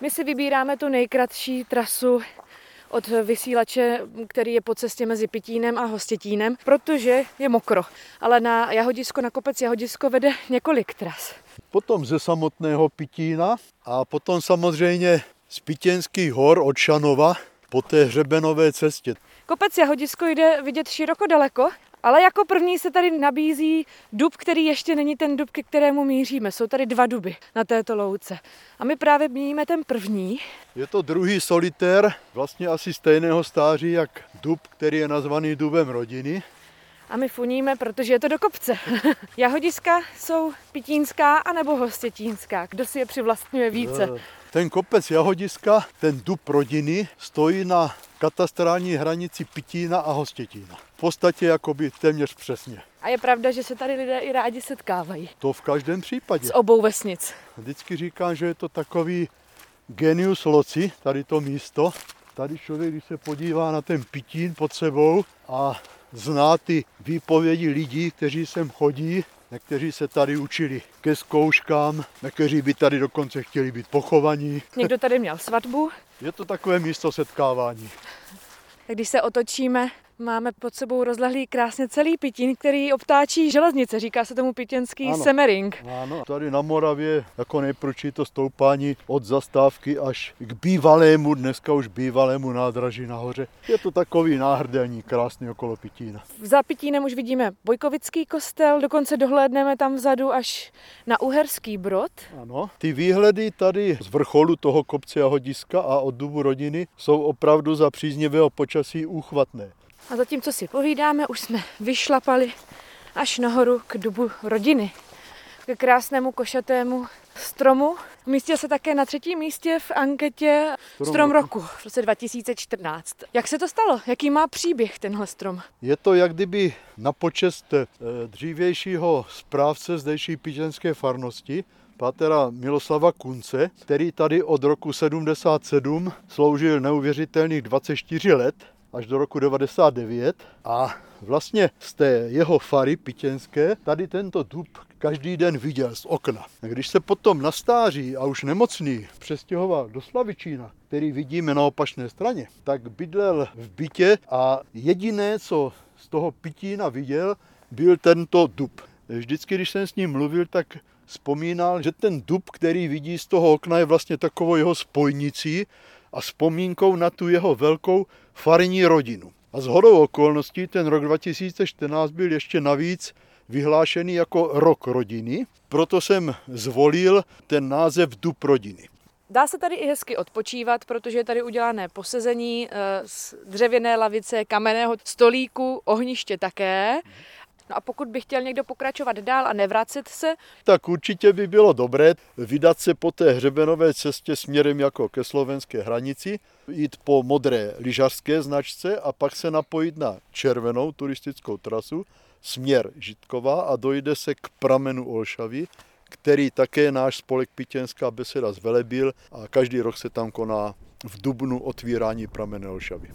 My si vybíráme tu nejkratší trasu od vysílače, který je po cestě mezi Pitínem a Hostětínem, protože je mokro. Ale na Jahodisko, na kopec Jahodisko vede několik tras. Potom ze samotného Pitína a potom samozřejmě z Pitěnských hor od Šanova po té hřebenové cestě. Kopec Jahodisko jde vidět široko daleko, ale jako první se tady nabízí dub, který ještě není ten dub, ke kterému míříme. Jsou tady dva duby na této louce. A my právě míníme ten první. Je to druhý solitér, vlastně asi stejného stáří jak dub, který je nazvaný dubem rodiny. A my funíme, protože je to do kopce. Jahodiska jsou pitínská anebo hostětínská. Kdo si je přivlastňuje více? Ten kopec Jahodiska, ten dub rodiny, stojí na katastrální hranici Pitína a Hostětína. V podstatě jakoby téměř přesně. A je pravda, že se tady lidé i rádi setkávají. To v každém případě. Z obou vesnic. Vždycky říkám, že je to takový genius loci, tady to místo. Tady člověk, když se podívá na ten Pitín pod sebou a zná ty výpovědi lidí, kteří sem chodí, Někteří se tady učili ke zkouškám, někteří by tady dokonce chtěli být pochovaní. Někdo tady měl svatbu. Je to takové místo setkávání. Když se otočíme Máme pod sebou rozlehlý krásně celý Pitín, který obtáčí železnice. Říká se tomu pitěnský ano. Semering. Ano, tady na Moravě jako nejprčí to stoupání od zastávky až k bývalému, dneska už bývalému nádraží nahoře. Je to takový náhrdelní, krásný okolo Pitína. Za Pitínem už vidíme Bojkovický kostel, dokonce dohlédneme tam vzadu až na Uherský brod. Ano, ty výhledy tady z vrcholu toho kopce a hodiska a od dubu rodiny jsou opravdu za příznivého počasí úchvatné. A zatímco si povídáme, už jsme vyšlapali až nahoru k dubu rodiny. K krásnému košatému stromu. Umístil se také na třetím místě v anketě Strom, strom roku v roce 2014. Jak se to stalo? Jaký má příběh tenhle strom? Je to jak kdyby na počest eh, dřívějšího správce zdejší píženské farnosti, pátera Miloslava Kunce, který tady od roku 77 sloužil neuvěřitelných 24 let až do roku 99 a vlastně z té jeho fary pitěnské tady tento dub každý den viděl z okna. A když se potom na stáří a už nemocný přestěhoval do Slavičína, který vidíme na opačné straně, tak bydlel v bytě a jediné, co z toho pitína viděl, byl tento dub. Vždycky, když jsem s ním mluvil, tak vzpomínal, že ten dub, který vidí z toho okna, je vlastně takovou jeho spojnicí a vzpomínkou na tu jeho velkou farní rodinu. A z hodou okolností ten rok 2014 byl ještě navíc vyhlášený jako rok rodiny, proto jsem zvolil ten název Dub rodiny. Dá se tady i hezky odpočívat, protože je tady udělané posezení eh, z dřevěné lavice, kamenného stolíku, ohniště také. No a pokud by chtěl někdo pokračovat dál a nevracet se? Tak určitě by bylo dobré vydat se po té hřebenové cestě směrem jako ke slovenské hranici, jít po modré lyžařské značce a pak se napojit na červenou turistickou trasu směr Žitkova a dojde se k pramenu Olšavy, který také náš spolek Pitěnská beseda zvelebil a každý rok se tam koná v Dubnu otvírání pramene Olšavy.